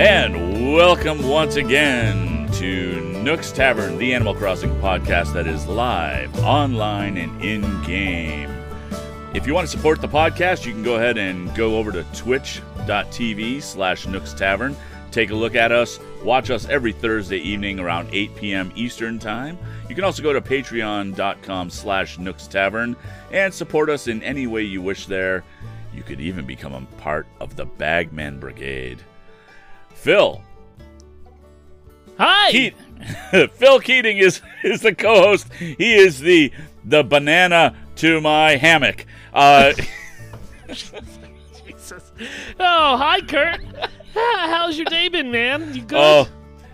And welcome once again to Nook's Tavern, the Animal Crossing podcast that is live, online, and in game. If you want to support the podcast, you can go ahead and go over to twitch.tv slash Nook's Tavern. Take a look at us. Watch us every Thursday evening around 8 p.m. Eastern Time. You can also go to patreon.com slash Nook's Tavern and support us in any way you wish there. You could even become a part of the Bagman Brigade. Phil. Hi. Keat- Phil Keating is is the co-host. He is the the banana to my hammock. Uh, Jesus. Oh, hi, Kurt. How's your day been, man? You good? oh,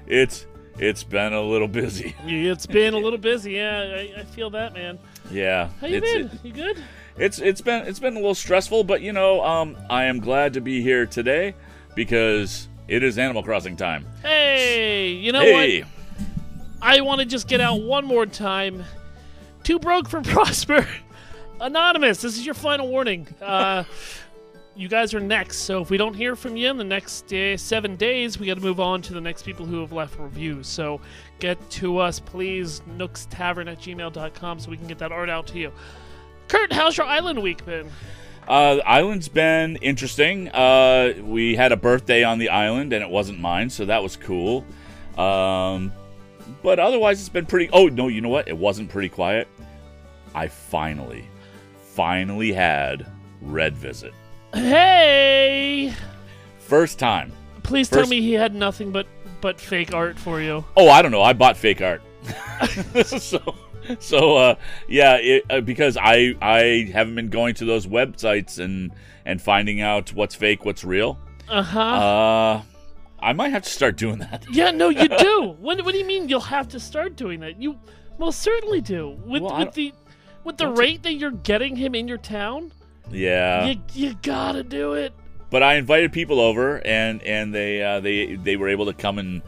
it's it's been a little busy. It's been a little busy. Yeah, I, I feel that, man. Yeah, How you been? it- you good? it's it's been it's been a little stressful, but you know, um, I am glad to be here today because it is Animal Crossing time. Hey, you know hey, what? I want to just get out one more time. Too broke for Prosper. Anonymous, this is your final warning. Uh, you guys are next, so if we don't hear from you in the next uh, seven days, we got to move on to the next people who have left reviews. So get to us, please, nookstavern at gmail.com so we can get that art out to you. Kurt, how's your island week been? Uh, island's been interesting. Uh, we had a birthday on the island, and it wasn't mine, so that was cool. Um, but otherwise, it's been pretty. Oh no, you know what? It wasn't pretty quiet. I finally, finally had Red visit. Hey! First time. Please tell me he had nothing but, but fake art for you. Oh, I don't know. I bought fake art. This is so, so uh, yeah, it, uh, because I I haven't been going to those websites and and finding out what's fake, what's real. Uh-huh. Uh, I might have to start doing that. Yeah, no, you do. what, what do you mean you'll have to start doing that? You most certainly do. With Well, with the with the rate that you're getting him in your town, Yeah, you you gotta do it. but I invited people over, and and they uh, they they were able to come and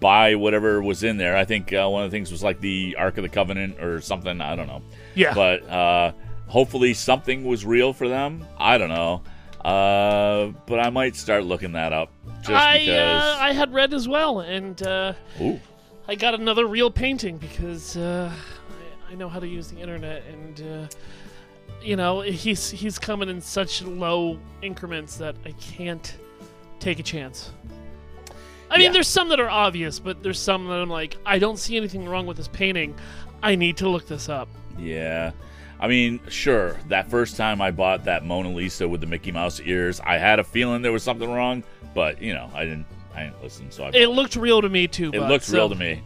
buy whatever was in there. I think uh, one of the things was like the Ark of the Covenant or something. I don't know, Yeah. but uh, hopefully something was real for them. I don't know, uh, but I might start looking that up just I because. uh, I had Red as well, and uh, Ooh. I got another real painting because uh, I, I know how to use the internet, and uh, you know he's he's coming in such low increments that I can't take a chance. I mean, Yeah. there's some that are obvious, but there's some that I'm like, I don't see anything wrong with this painting. I need to look this up. Yeah. I mean, sure, that first time I bought that Mona Lisa with the Mickey Mouse ears, I had a feeling there was something wrong, but you know, I didn't I didn't listen, so I It looked real to me too. it bud, looked so real to me.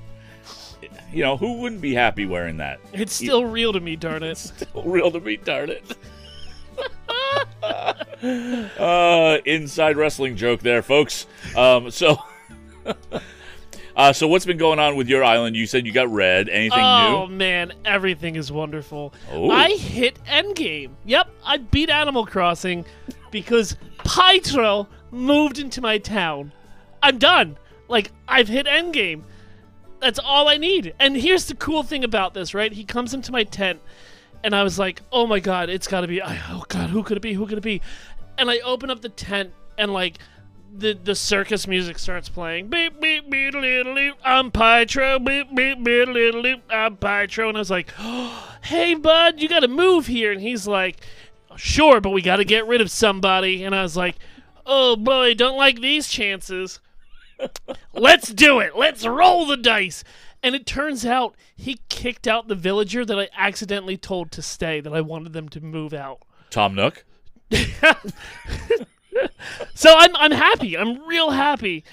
You know, who wouldn't be happy wearing that? It's still real to me, darn it. Still real to me, darn it. uh, inside wrestling joke there, folks. Um, so, uh, so what's been going on with your island? You said you got red. Anything new? Oh man, everything is wonderful. Oh. I hit endgame. Yep, I beat Animal Crossing because Pietro moved into my town. I'm done. Like I've hit endgame. That's all I need. And here's the cool thing about this, right? He comes into my tent and I was like, "Oh my god, it's got to be oh god, who could it be? Who could it be?" And I open up the tent and like the the circus music starts playing. Beep beep beep little. I'm Pietro. Beep beep beep little loop. I'm Pietro. And I was like, "Hey bud, you got to move here." And he's like, "Sure, but we got to get rid of somebody." And I was like, "Oh boy, don't like these chances." Let's do it. Let's roll the dice. And it turns out he kicked out the villager that I accidentally told to stay, that I wanted them to move out. Tom Nook. So I'm I'm happy. I'm real happy.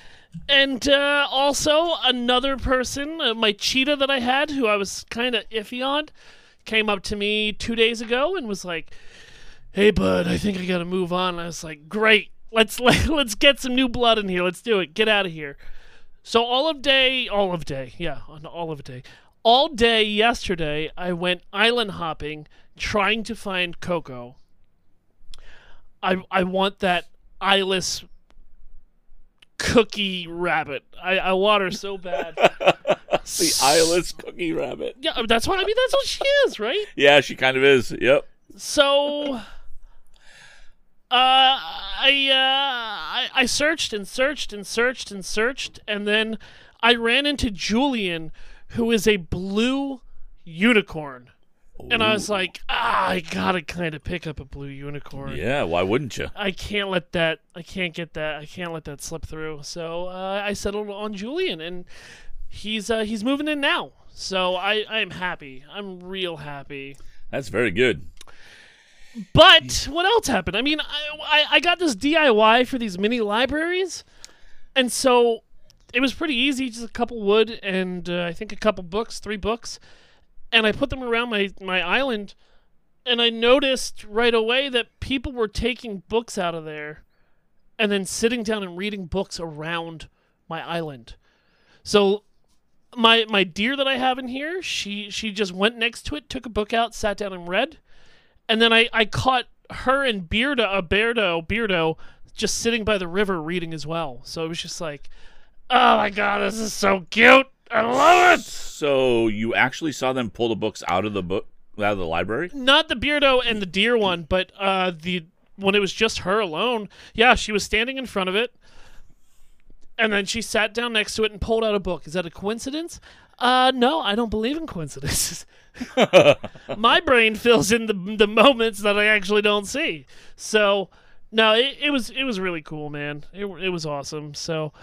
And uh, also another person, uh, my cheetah that I had, who I was kind of iffy on, came up to me two days ago and was like, "Hey, bud, I think I got to move on." And I was like, "Great, let's let, let's get some new blood in here. Let's do it. Get out of here." So all of day, all of day, yeah, on all of day, all day yesterday, I went island hopping, trying to find Coco. I I want that eyeless cookie rabbit. I, I want her so bad. The eyeless cookie rabbit. Yeah, that's what I mean. That's what she is, right? Yeah, she kind of is. Yep. So Uh, I, uh, I I searched and searched and searched and searched, and then I ran into Julian, who is a blue unicorn, and I was like, ah, I gotta kind of pick up a blue unicorn. Yeah, why wouldn't you? I can't let that. I can't get that. I can't let that slip through. So uh, I settled on Julian, and he's uh, he's moving in now. So I I am happy. I'm real happy. That's very good. But what else happened? I mean, I, I, I got this DIY for these mini libraries, and so it was pretty easy. Just a couple wood and uh, I think a couple books, three books, and I put them around my my island, and I noticed right away that people were taking books out of there, and then sitting down and reading books around my island. So my my deer that I have in here, she she just went next to it, took a book out, sat down and read and then I, I caught her and Beardo, uh, Beardo, Beardo, just sitting by the river reading as well. So it was just like, oh my god, this is so cute. I love it. So you actually saw them pull the books out of the book out of the library? Not the Beardo and the deer one, but uh, the when it was just her alone. Yeah, she was standing in front of it, and then she sat down next to it and pulled out a book. Is that a coincidence? Uh, no, I don't believe in coincidences. my brain fills in the the moments that I actually don't see. So no, it, it was it was really cool, man. It it was awesome. So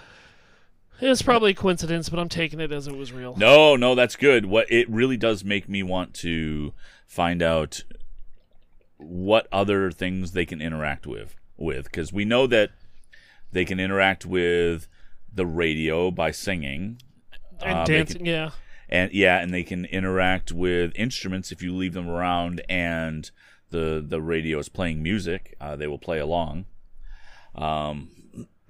it was probably a coincidence, but I'm taking it as it was real. No, no, that's good. What it really does make me want to find out what other things they can interact with with because we know that they can interact with the radio by singing And Uh, dancing, can- yeah. and yeah, and they can interact with instruments if you leave them around and the the radio is playing music. Uh, they will play along. Um,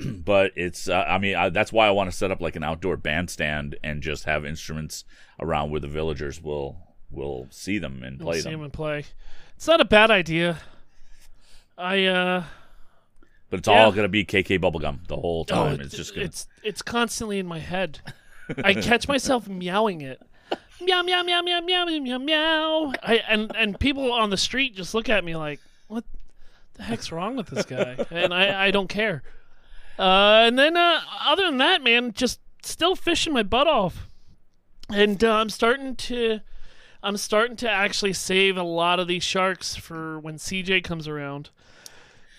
but it's uh, I mean I, that's why I want to set up like an outdoor bandstand and just have instruments around where the villagers will will see them and We'll play see them. and play. It's not a bad idea. I uh But it's Yeah. all gonna be KK bubblegum the whole oh, time. it- it's just gonna. it's it's constantly in my head. I catch myself meowing it. Meow meow meow meow meow meow meow meow. I and and people on the street just look at me like, "What the heck's wrong with this guy?" And I I don't care. Uh, and then uh, other than that, man, just still fishing my butt off, and uh, I'm starting to. I'm starting to actually save a lot of these sharks for when CJ comes around.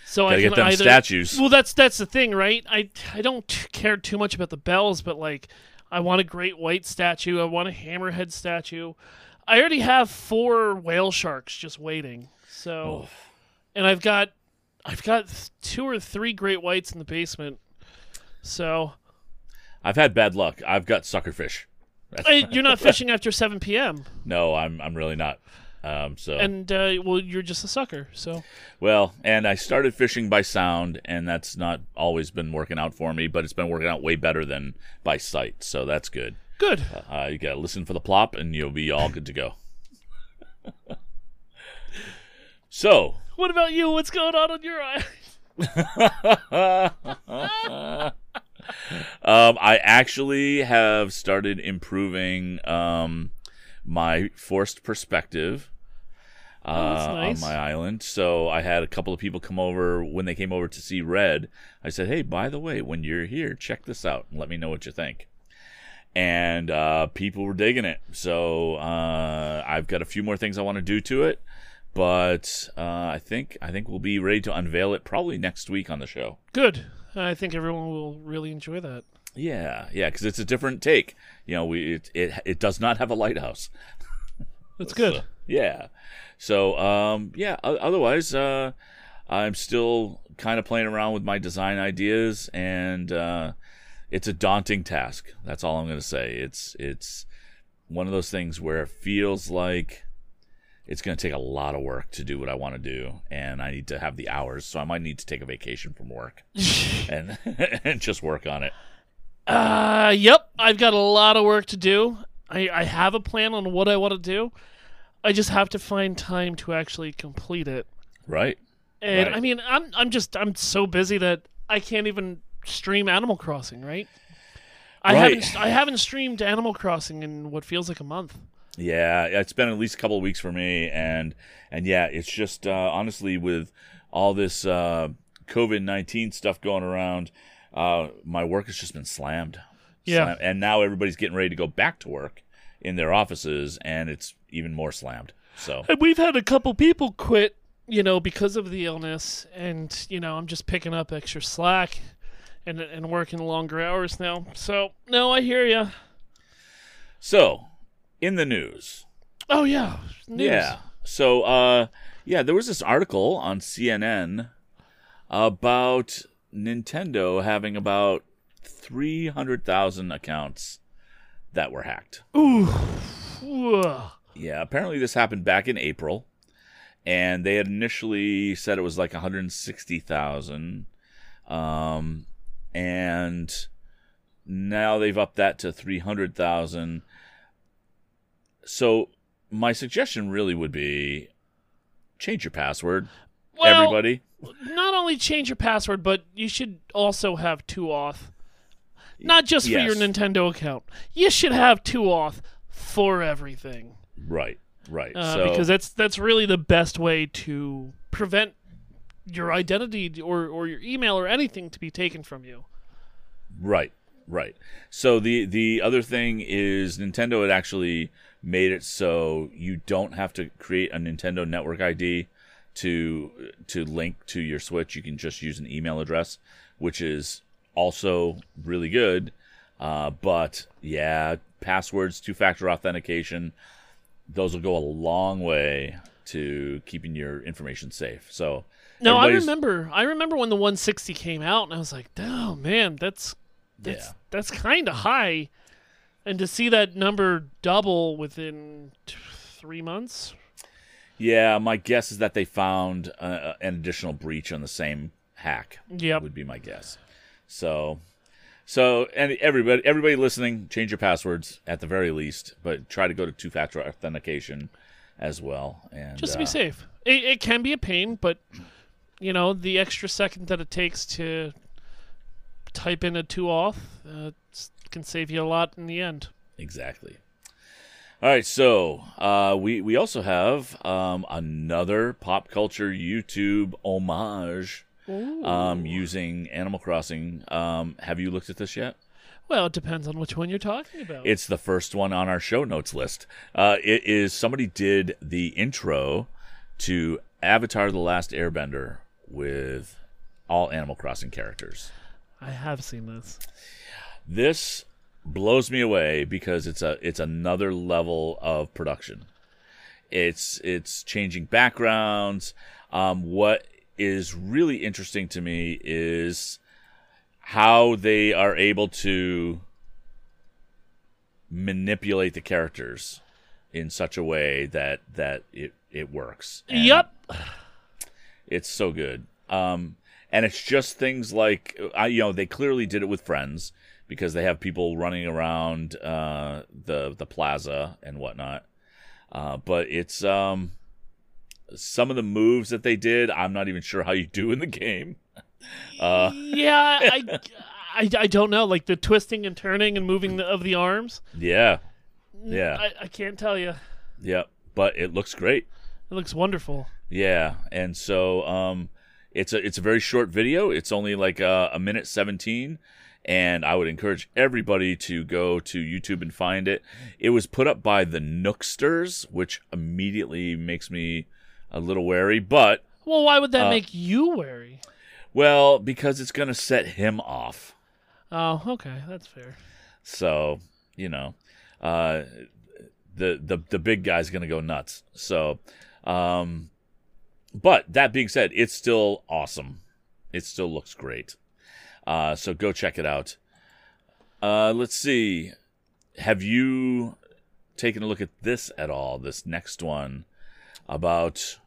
So I Gotta can get them either, statues. Well, that's that's the thing, right? I I don't care too much about the bells, but like I want a great white statue. I want a hammerhead statue. I already have four whale sharks just waiting. So, and I've got I've got two or three great whites in the basement. So I've had bad luck. I've got suckerfish. Hey, you're not fishing after 7 p.m. no, I'm I'm really not. Um, so and uh, well, you're just a sucker. So Well, and I started fishing by sound, and that's not always been working out for me, but it's been working out way better than by sight, so that's good. good. Uh, you gotta listen for the plop, and you'll be all good to go. so, What about you? What's going on on your eye? um, I actually have started improving um, my forced perspective uh, Oh, nice. on my island. So I had a couple of people come over when they came over to see Red. I said, "Hey, by the way, when you're here, check this out and let me know what you think." And uh, people were digging it. So uh, I've got a few more things I want to do to it, but uh, I think I think we'll be ready to unveil it probably next week on the show. Good. I think everyone will really enjoy that. Yeah, yeah, because it's a different take. You know, we it it, it does not have a lighthouse. That's good. So, yeah. So um, yeah. Otherwise, uh, I'm still kind of playing around with my design ideas, and uh, it's a daunting task. That's all I'm going to say. It's it's one of those things where it feels like it's going to take a lot of work to do what I want to do, and I need to have the hours. So I might need to take a vacation from work and and just work on it. Uh, yep. I've got a lot of work to do. I, I have a plan on what I want to do. I just have to find time to actually complete it. Right. And Right. I mean, I'm I'm just I'm so busy that I can't even stream Animal Crossing, right? I Right. haven't I haven't streamed Animal Crossing in what feels like a month. Yeah, it's been at least a couple of weeks for me, and and yeah, it's just uh, honestly with all this uh, COVID nineteen stuff going around, uh, my work has just been slammed. Yeah. Slam- and now everybody's getting ready to go back to work in their offices, and it's even more slammed. So And we've had a couple people quit, you know, because of the illness, and you know, I'm just picking up extra slack, and and working longer hours now. So no, I hear you. so in the news. Oh yeah, news. Yeah. So, uh, yeah, there was this article on CNN about Nintendo having about 300,000 accounts that were hacked. Ooh. Yeah, apparently this happened back in April, and they had initially said it was like 160,000. Um, and now they've upped that to 300,000. So, my suggestion really would be change your password, Well, everybody. not only change your password, but you should also have two auth. Not just for your Nintendo account. You should have two auth for everything. Right, right. Uh, so, because that's that's really the best way to prevent your identity or, or your email or anything to be taken from you. Right, right. So the the other thing is Nintendo had actually made it so you don't have to create a Nintendo Network ID to to link to your Switch. You can just use an email address, which is also really good. Uh, but yeah, passwords, two factor authentication, those will go a long way to keeping your information safe. So No, I remember. I remember when the 160 came out, and I was like, "Oh man, that's that's Yeah. that's kind of high." And to see that number double within t- three months, Yeah, my guess is that they found uh, an additional breach on the same hack. Yeah, would be my guess. So, so and everybody, everybody listening, change your passwords at the very least, but try to go to two-factor authentication as well. And just to uh, be safe. It, it can be a pain, but you know the extra second that it takes to type in a two auth uh, s- can save you a lot in the end. Exactly. All right, so uh, we we also have um, another pop culture YouTube homage um, using Animal Crossing. Um, have you looked at this yet? Well, it depends on which one you're talking about. It's the first one on our show notes list. Uh, it is somebody did the intro to Avatar: The Last Airbender with all Animal Crossing characters. I have seen this. This blows me away because it's a it's another level of production. It's it's changing backgrounds. Um, what is really interesting to me is how they are able to manipulate the characters in such a way that that it it works. And yep. it's so good. Um, and it's just things like I, you know, they clearly did it with friends because they have people running around uh, the the plaza and whatnot. Uh, but it's um, some of the moves that they did. I'm not even sure how you do in the game. Uh, yeah, I, I, I don't know. Like the twisting and turning and moving the, of the arms. yeah, yeah, I, I can't tell you. yeah. But it looks great. It looks wonderful. Yeah, and so um, it's a it's a very short video. It's only like a, a minute seventeen, and I would encourage everybody to go to YouTube and find it. It was put up by the Nooksters, which immediately makes me a little wary, but Well, why would that Uh, make you wary? well, because it's gonna set him off. Oh, okay, that's fair. So you know, uh, the the the big guy's gonna go nuts. So, um, but that being said, it's still awesome. It still looks great. Uh, so go check it out. Uh, let's see. Have you taken a look at this at all? This next one about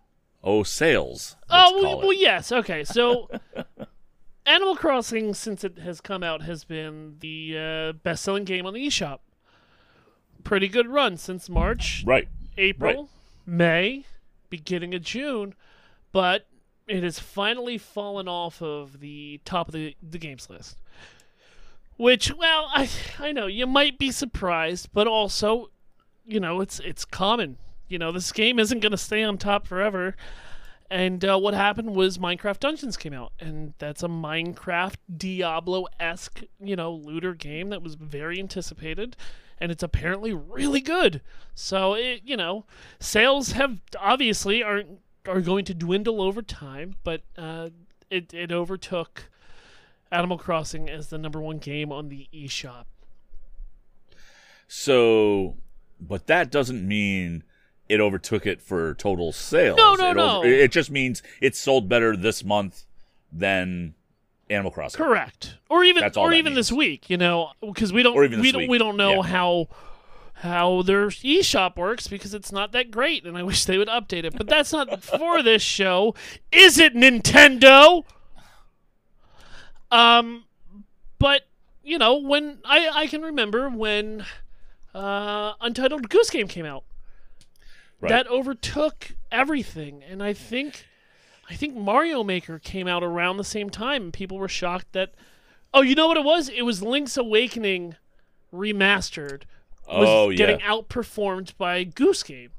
oh sales. Oh, well, well, yes. Okay, so Animal Crossing, since it has come out, has been the uh, best-selling game on the eShop. Pretty good run since March, right. April, May, beginning of June, but it has finally fallen off of the top of the, the games list. Which, well, I I know you might be surprised, but also, you know, it's it's common. You know, this game isn't going to stay on top forever, And uh, what happened was Minecraft Dungeons came out, and that's a Minecraft Diablo esque, you know, looter game that was very anticipated, and it's apparently really good. So it, you know, sales have obviously aren't are going to dwindle over time, but uh, it it overtook Animal Crossing as the number one game on the eShop. So, but that doesn't mean it overtook it for total sales. No, no, it no. it just means it sold better this month than Animal Crossing. Correct. Or even or even means. this week, you know, because we don't we don't week. we don't know Yeah. how how their eShop works because it's not that great and I wish they would update it. But that's not for this show. Is it Nintendo? Um but you know, when I I can remember when uh Untitled Goose Game came out. Right. That overtook everything and I think I think Mario Maker came out around the same time, and people were shocked that. Oh, you know what it was? It was Link's Awakening remastered. Was oh yeah. getting outperformed by Goose Game.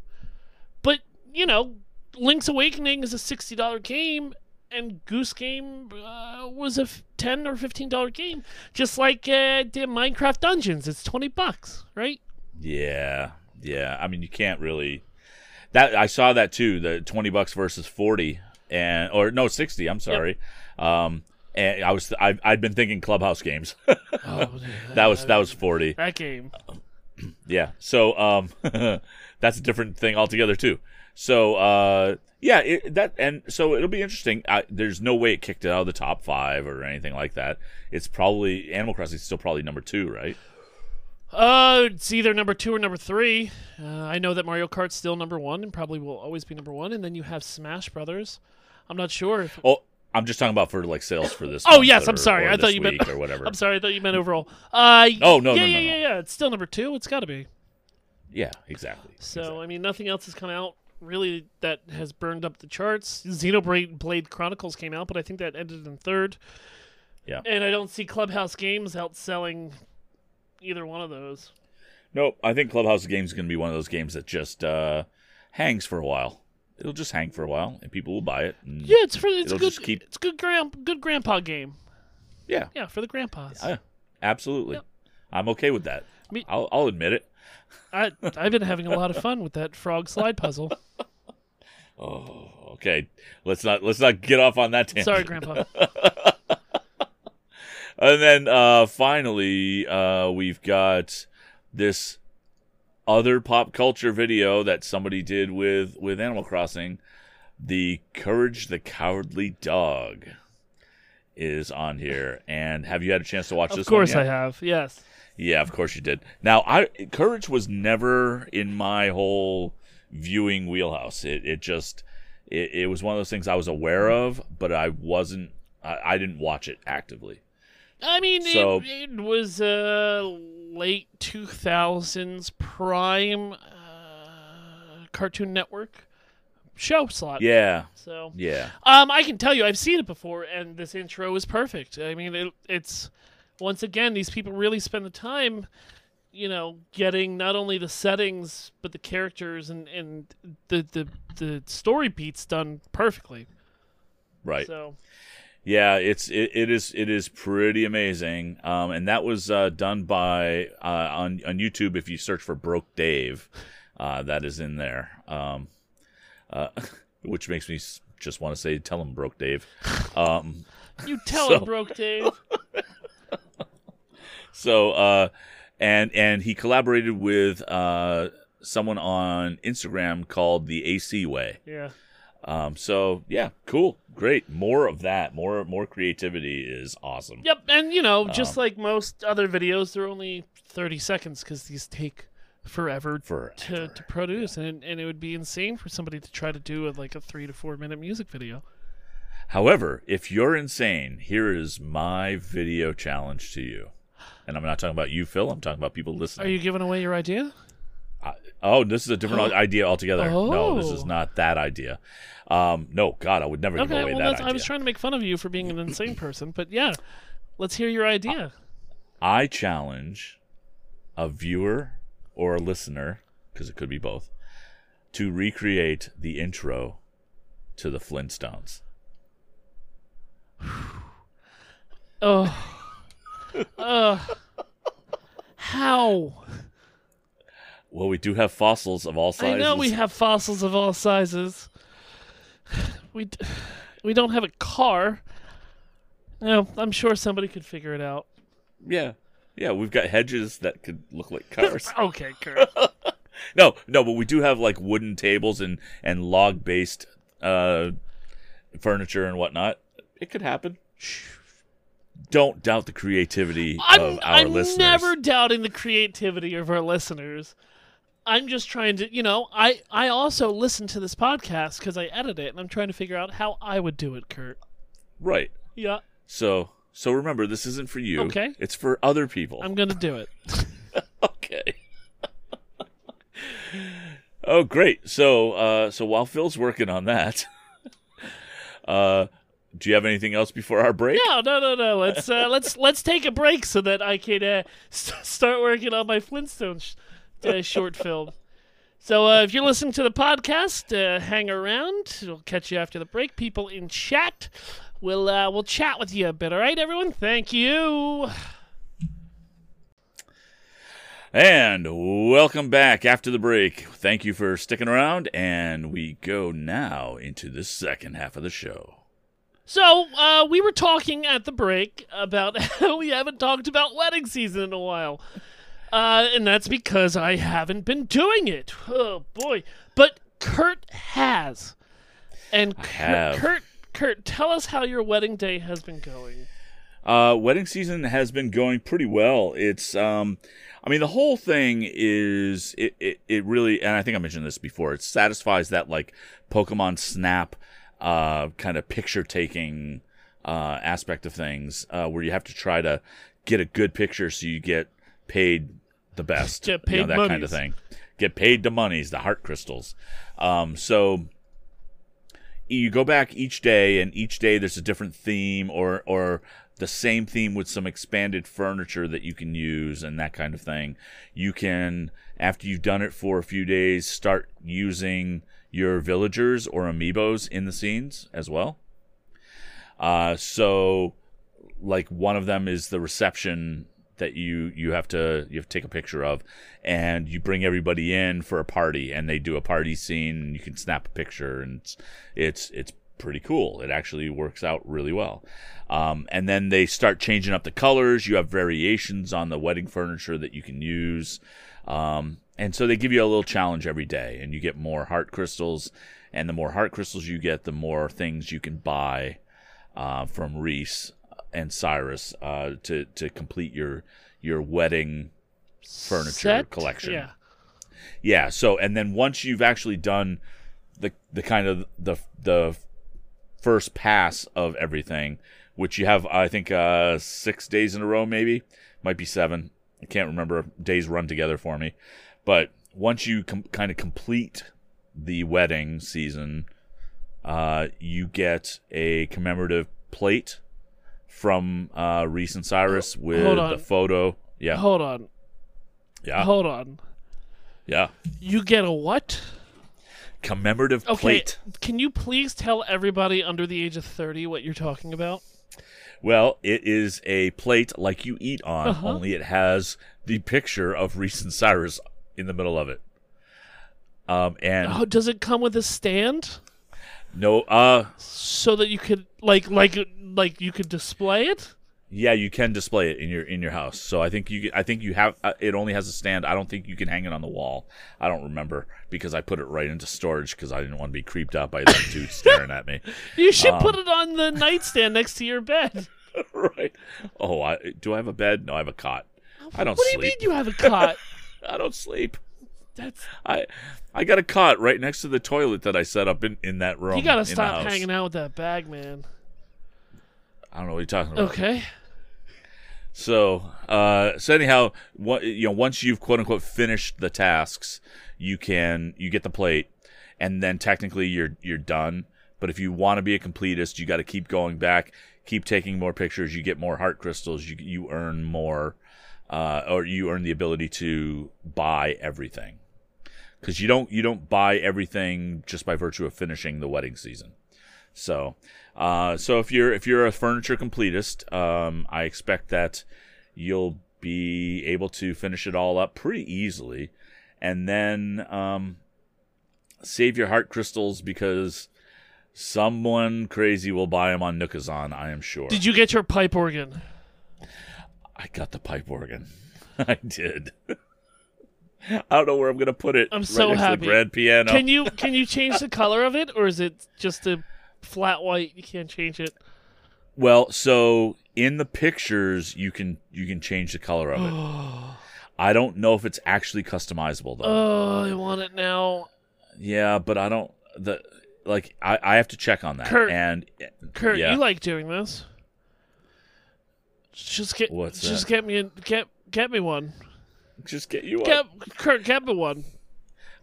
But you know, Link's Awakening is a sixty dollar game, and Goose Game uh, was a f- ten or fifteen dollar game. Just like uh, the Minecraft Dungeons, it's twenty bucks, right? Yeah, yeah. I mean, you can't really. That I saw that too. The twenty bucks versus forty, and or no sixty. I'm sorry. Um, and I was I I'd been thinking clubhouse games. Oh, that was that was forty. that game. Yeah. So um, that's a different thing altogether too. So uh, yeah, it, that and so it'll be interesting. I, there's no way it kicked it out of the top five or anything like that. It's probably Animal Crossing is still probably number two, right? Uh, it's either number two or number three. Uh, I know that Mario Kart's still number one and probably will always be number one. And then you have Smash Brothers. I'm not sure. If, Oh, I'm just talking about for like sales for this. Oh, yes, or- I'm sorry. or I thought you meant- or whatever. I'm sorry, I thought you meant overall. Uh, Oh, no, yeah, no, yeah, no, yeah, no. yeah. It's still number two. It's got to be. Yeah, exactly. So I mean, nothing else has come out really that has burned up the charts. Xenoblade Blade Chronicles came out, but I think that ended in third. Yeah. And I don't see Clubhouse Games outselling either one of those. Nope. I think Clubhouse Games is going to be one of those games that just uh, hangs for a while. It'll just hang for a while, and people will buy it. And Yeah, it's for it's good. just keep- It's good grand good grandpa game. yeah, Yeah, for the grandpas. yeah, absolutely. Yep. I'm okay with that. Me- I'll, I'll admit it. I I've been having a lot of fun with that frog slide puzzle. Oh, okay. Let's not let's not get off on that tangent. Sorry, Grandpa. And then uh, finally, uh, we've got this other pop culture video that somebody did with with Animal Crossing. The Courage the Cowardly Dog is on here. And have you had a chance to watch of this Of course I have. Yes. Yeah, of course you did. Now, I Courage was never in my whole viewing wheelhouse. It it just it, it was one of those things I was aware of, but I wasn't. I, I didn't watch it actively. I mean, So- it, it was uh, late 2000s prime uh, Cartoon Network show slot. Yeah, So, yeah, um, I can tell you, I've seen it before, and this intro is perfect. I mean, it, it's once again, these people really spend the time, you know, getting not only the settings but the characters and and the the the story beats done perfectly. right. So, Yeah, it's it, it is it is pretty amazing. Um, and that was uh, done by uh, on on YouTube. If you search for Broke Dave, uh, that is in there. Um, uh, which makes me just want to say, tell him Broke Dave. Um, you tell So- him, broke Dave. so uh, and and he collaborated with uh, someone on Instagram called the AC Way. Yeah. Um, so yeah, cool, great. More of that. More more creativity is awesome. Yep, and you know, just Um, like most other videos, they're only thirty seconds because these take forever For to, to produce, and and it would be insane for somebody to try to do a, like a three to four minute music video. However, if you're insane, here is my video challenge to you. And I'm not talking about you, Phil. I'm talking about people listening. Are you giving away your idea? I- oh, this is a different idea altogether. No, this is Oh. not that idea. Um, no, God, I would never give away well, that idea. I was trying to make fun of you for being an insane person, but yeah, let's hear your idea. I challenge a viewer or a listener, because it could be both, to recreate the intro to the Flintstones? Oh. uh, how? Well, we do have fossils of all sizes. I know we have fossils of all sizes. We d- we don't have a car. No, I'm sure somebody could figure it out. Yeah, yeah, we've got hedges that could look like cars. Okay, Kurt. no, no, but we do have like wooden tables and and log based uh, furniture and whatnot. It could happen. Don't doubt the creativity I'm, of our I'm listeners. never doubting the creativity of our listeners. I'm just trying to, you know, I I also listen to this podcast because I edit it, and I'm trying to figure out how I would do it, Kurt. right. Yeah, So so remember, this isn't for you. Okay. It's for other people. I'm gonna do it. okay. oh, great. So uh, so while Phil's working on that, uh, do you have anything else before our break? No, no, no, no. Let's uh, let's let's take a break so that I can uh, st- start working on my Flintstones sh- uh, short film. So uh, if you're listening to the podcast, uh, hang around. We'll catch you after the break. People in chat, we'll uh, we'll chat with you a bit. All right, everyone. Thank you. And welcome back after the break. Thank you for sticking around, and we go now into the second half of the show. So uh, we were talking at the break about how we haven't talked about wedding season in a while. Uh, and that's because I haven't been doing it. Oh boy! But Kurt has, and Kurt. Kurt, Kurt, tell us how your wedding day has been going. Uh, wedding season has been going pretty well. It's, um, I mean, the whole thing is it, it, it really, and I think I mentioned this before. It satisfies that like Pokemon Snap, uh, kind of picture taking, uh, aspect of things, uh, where you have to try to get a good picture so you get paid the best, Get you know, paid that kind of thing. Get paid the monies, the heart crystals. Um, so you go back each day and each day there's a different theme or or the same theme with some expanded furniture that you can use and that kind of thing you can after you've done it for a few days start using your villagers or amiibos in the scenes as well uh so like one of them is the reception that you you have to you have to take a picture of. And you bring everybody in for a party and they do a party scene and you can snap a picture and it's it's it's pretty cool. It actually works out really well. Um, and then they start changing up the colors. You have variations on the wedding furniture that you can use. Um, and so they give you a little challenge every day and you get more heart crystals. And the more heart crystals you get the more things you can buy uh, from Reese and Cyrus uh, to to complete your your wedding furniture Set? collection. Yeah. Yeah. So and then once you've actually done the the kind of the the first pass of everything, which you have I think uh, six days in a row, maybe might be seven. I can't remember. Days run together for me, but once you com- kind of complete the wedding season, uh, you get a commemorative plate from uh, Reese and Cyrus with hold on. the photo. Yeah, Hold on. yeah, Hold on. yeah. You get a what? Commemorative Okay. plate. Can you please tell everybody under the age of 30 what you're talking about? Well, it is a plate like you eat on, Uh-huh. only it has the picture of Reese and Cyrus in the middle of it. Um, and Oh, does it come with a stand no, uh, so that you could like like like you could display it? yeah, you can display it in your in your house. So I think you, I think you have. Uh, it only has a stand. I don't think you can hang it on the wall. I don't remember because I put it right into storage because I didn't want to be creeped out by them dude staring at me. You should Um, put it on the nightstand next to your bed. right? Oh, I, do I have a bed? No, I have a cot. I don't What do you mean you have a cot? I don't sleep. That's I I got a cot right next to the toilet that I set up in, in that room. you gotta stop hanging out with that bag, man. I don't know what you're talking about. Okay. So, uh, so anyhow, what, you know, once you've quote unquote finished the tasks, you can you get the plate, and then technically you're you're done. But if you want to be a completist, you got to keep going back, keep taking more pictures. You get more heart crystals. You you earn more, uh, or you earn the ability to buy everything. Because you don't you don't buy everything just by virtue of finishing the wedding season. So, uh, so if you're if you're a furniture completist, um, I expect that you'll be able to finish it all up pretty easily, and then um, save your heart crystals because someone crazy will buy them on Nookazon. I am sure. Did you get your pipe organ? I got the pipe organ. I did. I don't know where I'm gonna put it. I'm right so happy. grand piano. Can you can you change the color of it, or is it just a flat white? You can't change it. Well, so in the pictures you can you can change the color of it. I don't know if it's actually customizable though. Oh, I want it now. yeah, but I don't the like I, I have to check on that. Kurt. and Kurt, yeah. you like doing this? Just get What's just that? get me a, get get me one. Just get you up. Kurt, me one.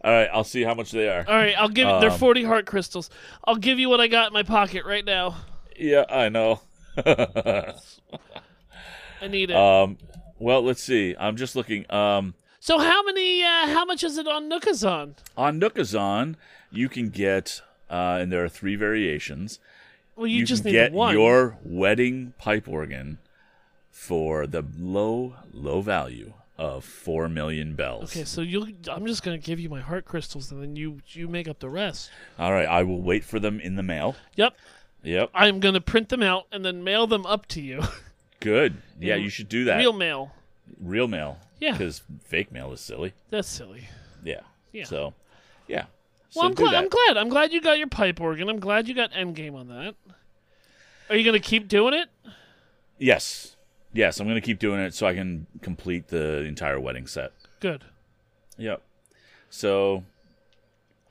All right, I'll see how much they are. All right, I'll give you. They're Um, forty heart crystals. I'll give you what I got in my pocket right now. Yeah, I know. I need it. um, well, let's see. I'm just looking. Um, so how many? Uh, how much is it on Nookazon? on Nookazon, you can get, uh, and there are three variations. Well, you, You, just can need get one. your wedding pipe organ for the low, low value of four million bells. Okay, so you. I'm just gonna give you my heart crystals, and then you you make up the rest. All right, I will wait for them in the mail. Yep, Yep, I'm gonna print them out and then mail them up to you. good. Yeah, you should do that. Real mail. Real mail. Yeah. because fake mail is silly. That's silly. Yeah. Yeah. So, yeah. Well, so I'm glad. I'm glad. I'm glad you got your pipe organ. I'm glad you got Endgame on that. Are you gonna keep doing it? Yes. Yes, I'm going to keep doing it so I can complete the entire wedding set. Good. Yep. So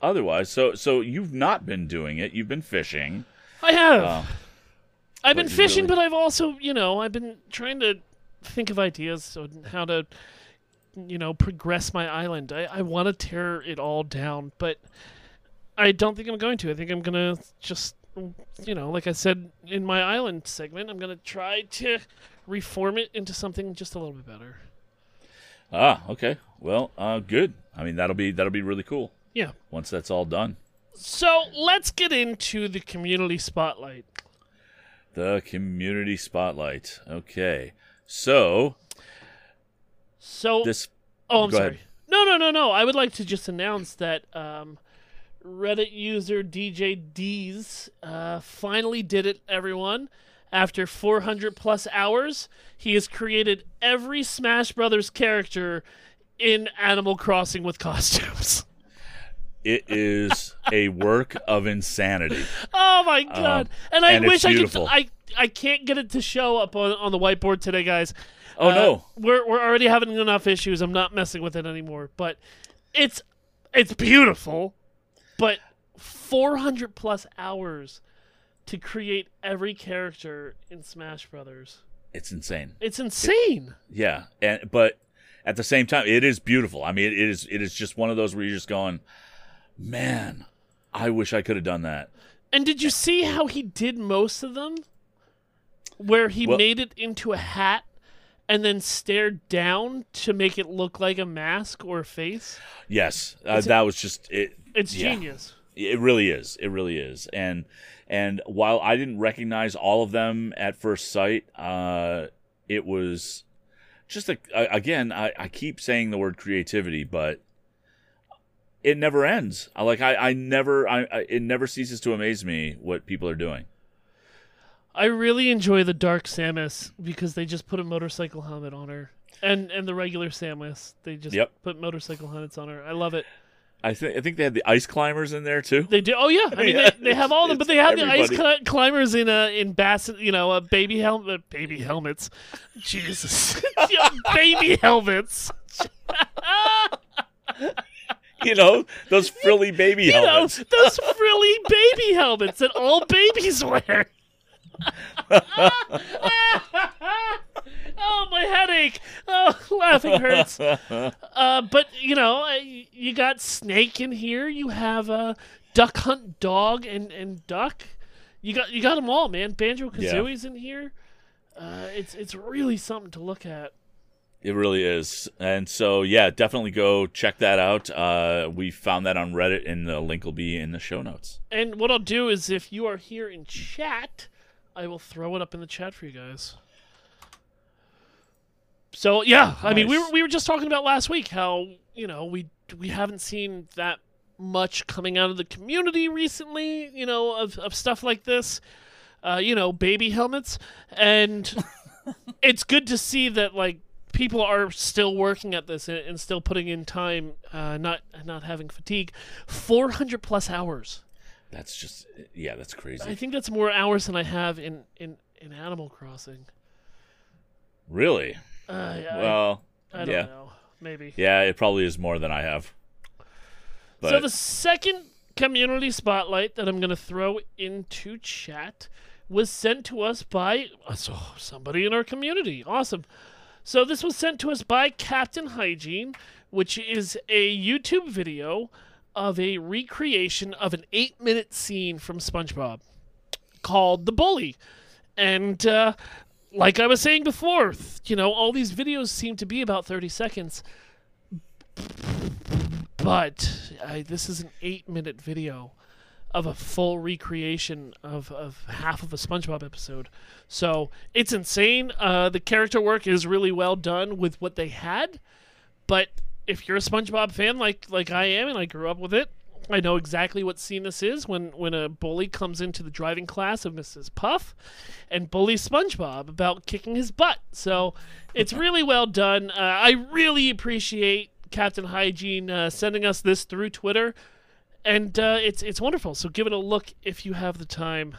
otherwise, so so you've not been doing it. You've been fishing. I have. Uh, I've been fishing, really- but I've also, you know, I've been trying to think of ideas on how to, you know, progress my island. I, I want to tear it all down, but I don't think I'm going to. I think I'm gonna just, you know, like I said in my island segment, I'm gonna try to reform it into something just a little bit better. ah, okay. Well, uh, good. I mean, that'll be that'll be really cool Yeah. once that's all done. So let's get into the community spotlight. The community spotlight. Okay. So So this. Oh, I'm sorry. ahead. No, no, no, no. I would like to just announce that um, Reddit user DJ D's uh, finally did it, everyone. After 400 plus hours, he has created every Smash Brothers character in Animal Crossing with costumes. It is a work of insanity. Oh my god! and I Um, and it's wish I could. I I can't get it to show up on, on the whiteboard today, guys. Oh Uh, no! we're we're already having enough issues. I'm not messing with it anymore. But it's it's beautiful, but 400 plus hours to create every character in Smash Brothers. It's insane. It's insane. Yeah, and but at the same time, it is beautiful. I mean, it is it is just one of those where you're just going, man, I wish I could have done that. And did you see how he did most of them? Where he Well- made it into a hat and then stared down to make it look like a mask or a face? Yes, uh, that was just it. It's Yeah. genius. It really is. It really is. And and while I didn't recognize all of them at first sight, uh, it was just a, again. I, I keep saying the word creativity, but it never ends. I like I, I never I, I it never ceases to amaze me what people are doing. I really enjoy the Dark Samus because they just put a motorcycle helmet on her. And and the regular Samus, they just Yep. put motorcycle helmets on her. I love it. I think I think they had the ice climbers in there too. They do. Oh yeah, I mean Yeah, they, they have all of them, but they have the ice everybody. climbers in uh in bass, you know, uh, baby helmet, baby helmets. Jesus, baby helmets. you know those frilly baby You know those frilly baby helmets that all babies wear. Oh, my headache! Oh, laughing hurts. Uh, but you know, you got Snake in here. You have uh, Duck Hunt Dog and, and Duck. You got you got them all, man. Banjo Kazooie's in here. Uh, it's it's really something to look at. It really is. And so, yeah, definitely go check that out. Uh, we found that on Reddit, and the link will be in the show notes. And what I'll do is, if you are here in chat, I will throw it up in the chat for you guys. So yeah, I mean, we were we were just talking about last week how you know we we haven't seen that much coming out of the community recently. You know, of of stuff like this. Uh, you know, baby helmets, and it's good to see that like people are still working at this and, and still putting in time, uh, not not having fatigue. Four hundred plus hours. That's just, yeah, that's crazy. I think that's more hours than I have in in, in Animal Crossing. really? Uh, I, Well, I don't yeah. know. Maybe. yeah, it probably is more than I have. But so the second community spotlight that I'm going to throw into chat was sent to us by so somebody in our community. Awesome. So this was sent to us by Captain Hygiene, which is a YouTube video of a recreation of an eight-minute scene from SpongeBob called "The Bully," and uh, like I was saying before, you know, all these videos seem to be about 30 seconds. But uh, this is an eight minute video of a full recreation of, of half of a SpongeBob episode. So it's insane. Uh, the character work is really well done with what they had. But if you're a SpongeBob fan like like I am and I grew up with it, I know exactly what scene this is when, when a bully comes into the driving class of Mrs. Puff and bullies SpongeBob about kicking his butt. So it's really well done. Uh, I really appreciate Captain Hygiene uh, sending us this through Twitter, and uh, it's it's wonderful. So give it a look if you have the time.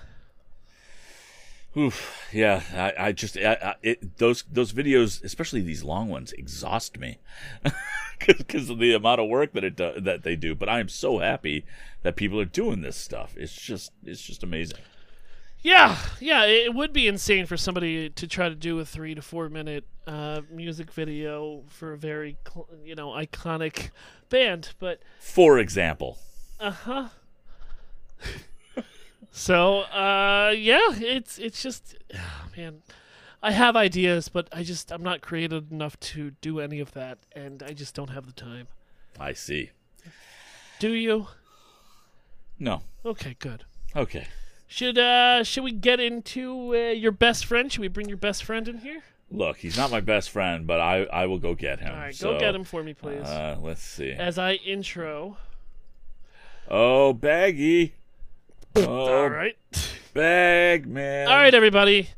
Oof, yeah, I, I just I, I, it, those those videos, especially these long ones, exhaust me because of the amount of work that it do, that they do. But I am so happy that people are doing this stuff. It's just it's just amazing. Yeah, yeah, it would be insane for somebody to try to do a three to four minute uh, music video for a very cl- you know iconic band, but For example, uh huh. so uh, yeah, it's it's just man, I have ideas, but I just I'm not creative enough to do any of that, and I just don't have the time. I see. Do you? No, Okay, good. okay. Should uh should we get into uh, your best friend? Should we bring your best friend in here? Look, he's not my best friend, but I I will go get him. All right, So, go get him for me, please. Uh, let's see. As I intro. Oh, Baggy. Oh, All right. Bag man. All right, everybody.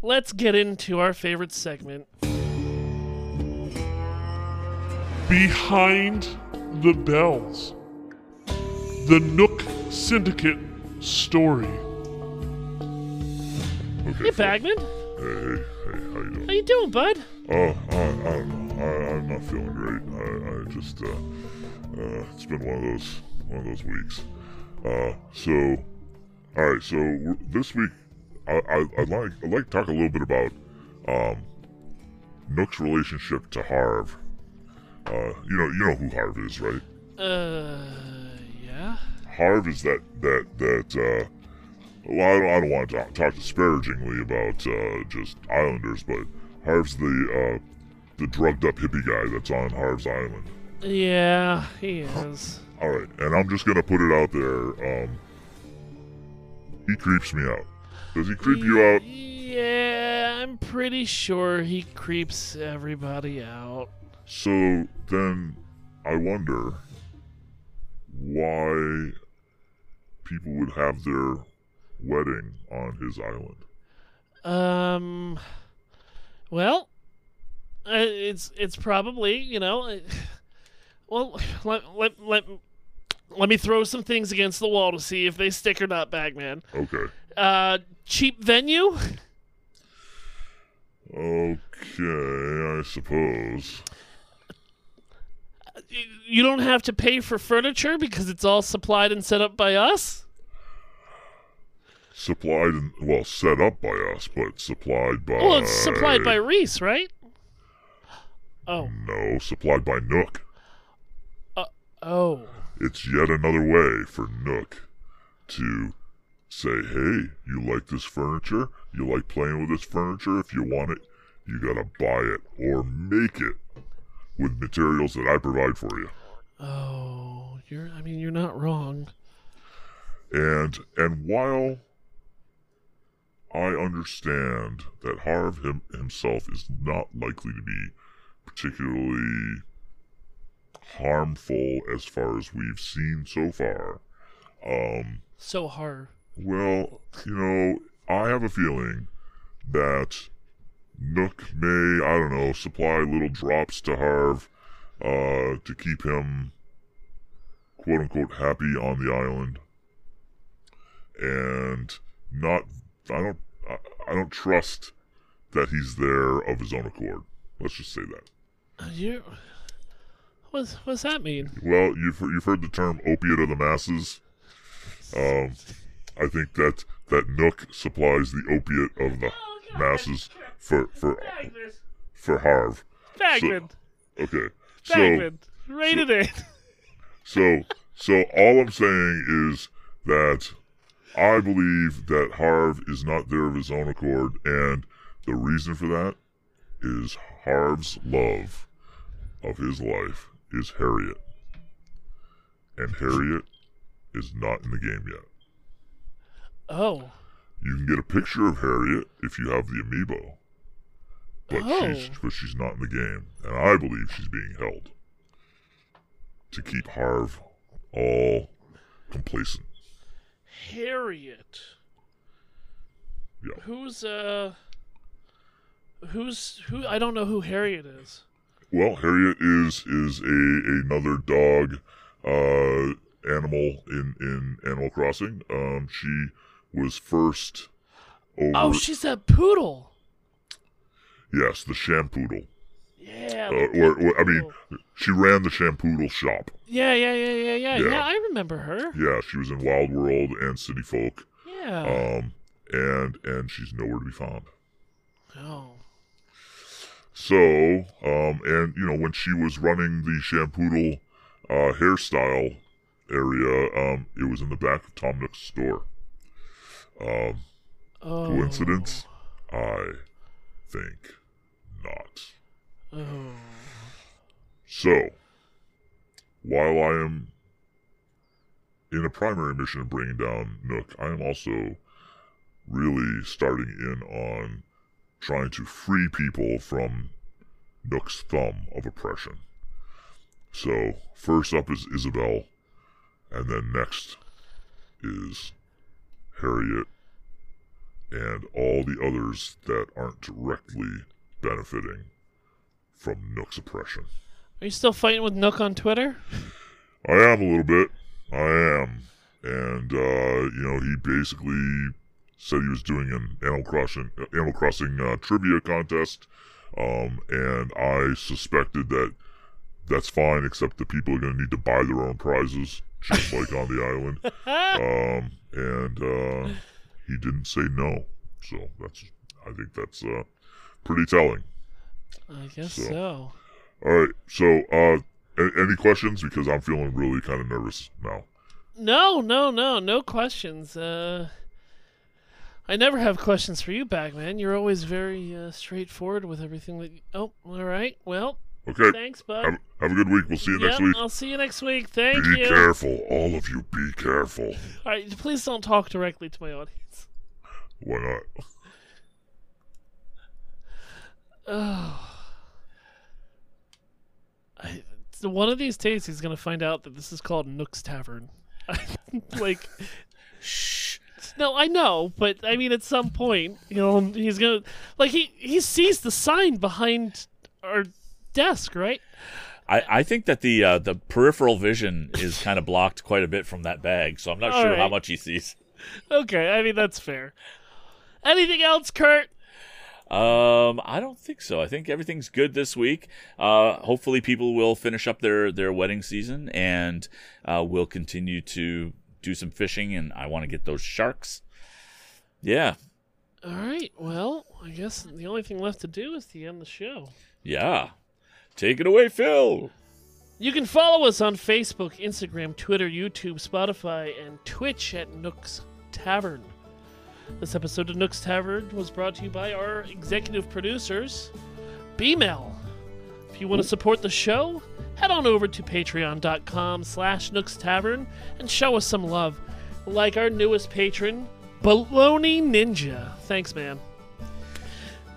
Let's get into our favorite segment. Behind the Bells. The Nook Syndicate story. Hey, Bagman. Hey, hey, how you doing? How you doing, bud? Oh, I, I don't know. I, I'm not feeling great. I, I just, uh, uh, it's been one of those, one of those weeks. Uh, so, all right. So this week, I, I, I'd like, I'd like to talk a little bit about, um, Nook's relationship to Harv. Uh, you know, you know who Harv is, right? Uh, yeah. Harv is that that that uh well I don't, I don't want to talk, talk disparagingly about uh just islanders but Harv's the uh the drugged up hippie guy that's on Harv's island. Yeah, he is. All right, and I'm just gonna put it out there. Um, he creeps me out. Does he creep you out? Yeah, I'm pretty sure he creeps everybody out. So then, I wonder why people would have their wedding on his island. Um, well, uh, it's it's probably you know, well, let let let let me throw some things against the wall to see if they stick or not, Bagman. Okay. Uh, cheap venue. Okay, I suppose. You don't have to pay for furniture because it's all supplied and set up by us. Supplied and well, set up by us, but supplied by Well, it's supplied by Reese, right? Oh, no, supplied by Nook. Uh, oh. It's yet another way for Nook to say, "Hey, you like this furniture? You like playing with this furniture? If you want it, you gotta buy it or make it with materials that I provide for you. Oh, you're. I mean, you're not wrong. And and while I understand that Harv him, himself is not likely to be particularly harmful as far as we've seen so far. Um, So hard. well, you know, I have a feeling that Nook may, I don't know, supply little drops to Harv uh, to keep him quote unquote happy on the island. And not, I don't, I, I don't trust that he's there of his own accord. Let's just say that. Uh, You. What's What's that mean? Well, you've you've heard the term opiate of the masses. Um, I think that that Nook supplies the opiate of the masses for for for Harv. Bagman. Okay, so Bagman. Rate it so so all I'm saying is that I believe that Harv is not there of his own accord, and the reason for that is Harv's love of his life is Harriet, and Harriet is not in the game yet. Oh. You can get a picture of Harriet if you have the amiibo, but she's Oh. but she's not in the game, and I believe she's being held to keep Harv all complacent. Harriet. Yeah. Who's uh? Who's who? I don't know who Harriet is. Well, Harriet is is a another dog uh, animal in in Animal Crossing. Um, she was first over. Oh, she's a poodle. yes, the Shampoodle. Yeah. Uh, or, or I mean, she ran the Shampoodle shop. Yeah, yeah, yeah, yeah, yeah, Yeah. yeah. I remember her. Yeah, she was in Wild World and City Folk. Yeah. Um, and and she's nowhere to be found. oh. So, um, and you know, when she was running the Shampoodle uh, hairstyle area, um, it was in the back of Tom Nook's store. Um, Oh. coincidence? I think not. Oh. So, while I am in a primary mission of bringing down Nook, I am also really starting in on trying to free people from Nook's thumb of oppression. So, first up is Isabelle, and then next is Harriet, and all the others that aren't directly benefiting from Nook's oppression. Are you still fighting with Nook on Twitter? I am a little bit. I am. And, uh, you know, he basically said he was doing an Animal Crossing, Animal Crossing uh, trivia contest. Um, and I suspected that that's fine, except the people are going to need to buy their own prizes, just like on the island. Um, and uh, he didn't say no. So that's, I think that's uh, pretty telling. I guess So. so. All right. So, uh, a- any questions? Because I'm feeling really kind of nervous now. No, no, no, no questions. Uh, I never have questions for you, Bagman. You're always very uh, straightforward with everything that. You... Oh, all right. Well, Okay. thanks, bud. Have, have a good week. We'll see you next week. I'll see you next week. Thank Be you. careful. All of you, be careful. All right, please don't talk directly to my audience. Why not? Oh. I, one of these days he's gonna find out that this is called Nook's Tavern. like, shh. No, I know, but I mean, at some point, you know, he's gonna like he he sees the sign behind our desk, right? I, I think that the uh, the peripheral vision is kind of blocked quite a bit from that bag, so I'm not All sure how much he sees. Okay, I mean that's fair. Anything else, Kurt? Um, I don't think so. I think everything's good this week. Uh, hopefully people will finish up their their wedding season and uh, we'll continue to do some fishing. And I want to get those sharks. Yeah, All right. Well, I guess the only thing left to do is to end the show. yeah. Take it away, Phil. You can follow us on Facebook, Instagram, Twitter, YouTube, Spotify, and Twitch at Nook's Tavern. This episode of Nook's Tavern was brought to you by our executive producers, BML. If you want to support the show, head on over to patreon.com slash Nook's Tavern and show us some love. Like our newest patron, Baloney Ninja. Thanks, man.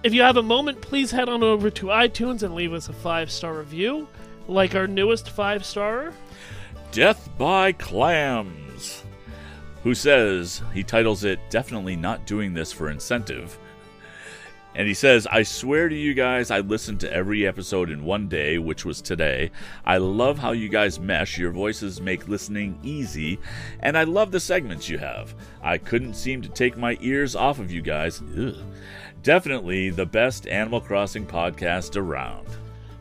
If you have a moment, please head on over to iTunes and leave us a five star review. Like our newest five star, Death by Clams, who says, he titles it Definitely Not Doing This for Incentive. And he says, I swear to you guys, I listened to every episode in one day, which was today. I love how you guys mesh. Your voices make listening easy. And I love the segments you have. I couldn't seem to take my ears off of you guys. Ugh. Definitely the best Animal Crossing podcast around.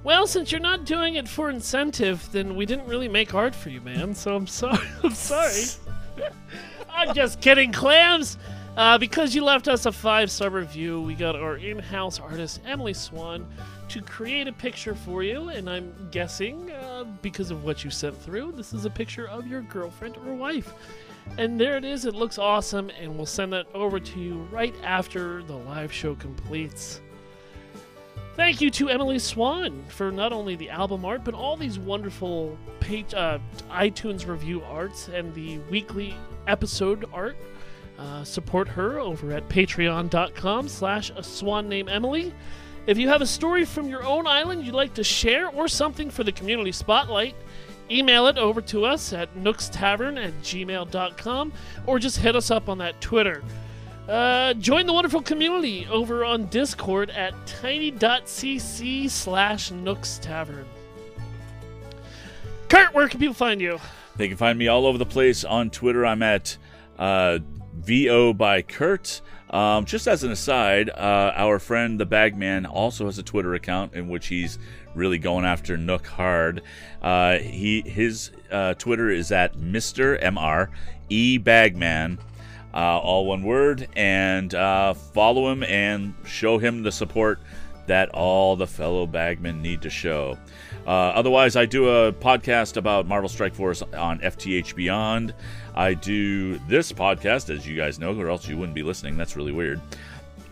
Well, since you're not doing it for incentive, then we didn't really make art for you, man. So I'm sorry. I'm sorry. I'm just kidding, clams. Uh, because you left us a five-star review, we got our in-house artist Emily Swan to create a picture for you, and I'm guessing uh, because of what you sent through, this is a picture of your girlfriend or wife. And there it is. It looks awesome, and we'll send that over to you right after the live show completes. Thank you to Emily Swan for not only the album art, but all these wonderful page, uh, iTunes review arts and the weekly episode art. Uh, support her over at patreon.com slash a swan named Emily. If you have a story from your own island you'd like to share or something for the community spotlight, email it over to us at nookstavern at gmail.com or just hit us up on that Twitter. Uh, join the wonderful community over on Discord at tiny.cc slash Nooks Tavern. Kurt, where can people find you? They can find me all over the place on Twitter. I'm at uh, VO by Kurt. Um, just as an aside, uh, our friend the Bagman also has a Twitter account in which he's really going after Nook hard. Uh, he his uh, Twitter is at Mr. Mr. E Bagman, uh, all one word, and uh, follow him and show him the support that all the fellow Bagmen need to show. Uh, otherwise, I do a podcast about Marvel Strike Force on FTH Beyond. I do this podcast, as you guys know, or else you wouldn't be listening. That's really weird.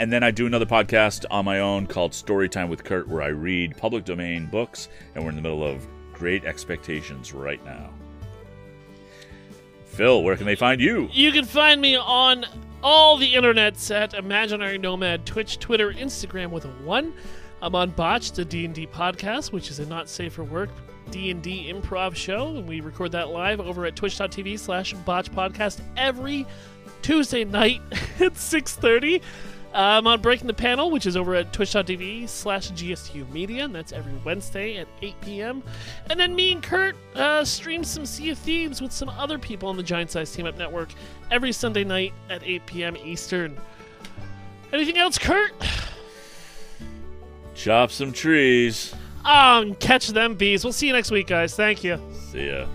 And then I do another podcast on my own called Storytime with Kurt, where I read public domain books, and we're in the middle of Great Expectations right now. Phil, where can they find you? You can find me on all the internets at Imaginary Nomad, Twitch, Twitter, Instagram with a one. I'm on Botch, the D&D podcast, which is a not safe for work D&D improv show, and we record that live over at twitch.tv slash botch podcast every Tuesday night at 6.30. I'm on Breaking the Panel, which is over at twitch.tv slash GSU Media, and that's every Wednesday at 8 p.m. And then me and Kurt uh, stream some Sea of Thieves with some other people on the Giant Size Team Up Network every Sunday night at 8 p.m. Eastern. Anything else, Kurt? Chop some trees. Um, catch them bees. We'll see you next week, guys. Thank you. See ya.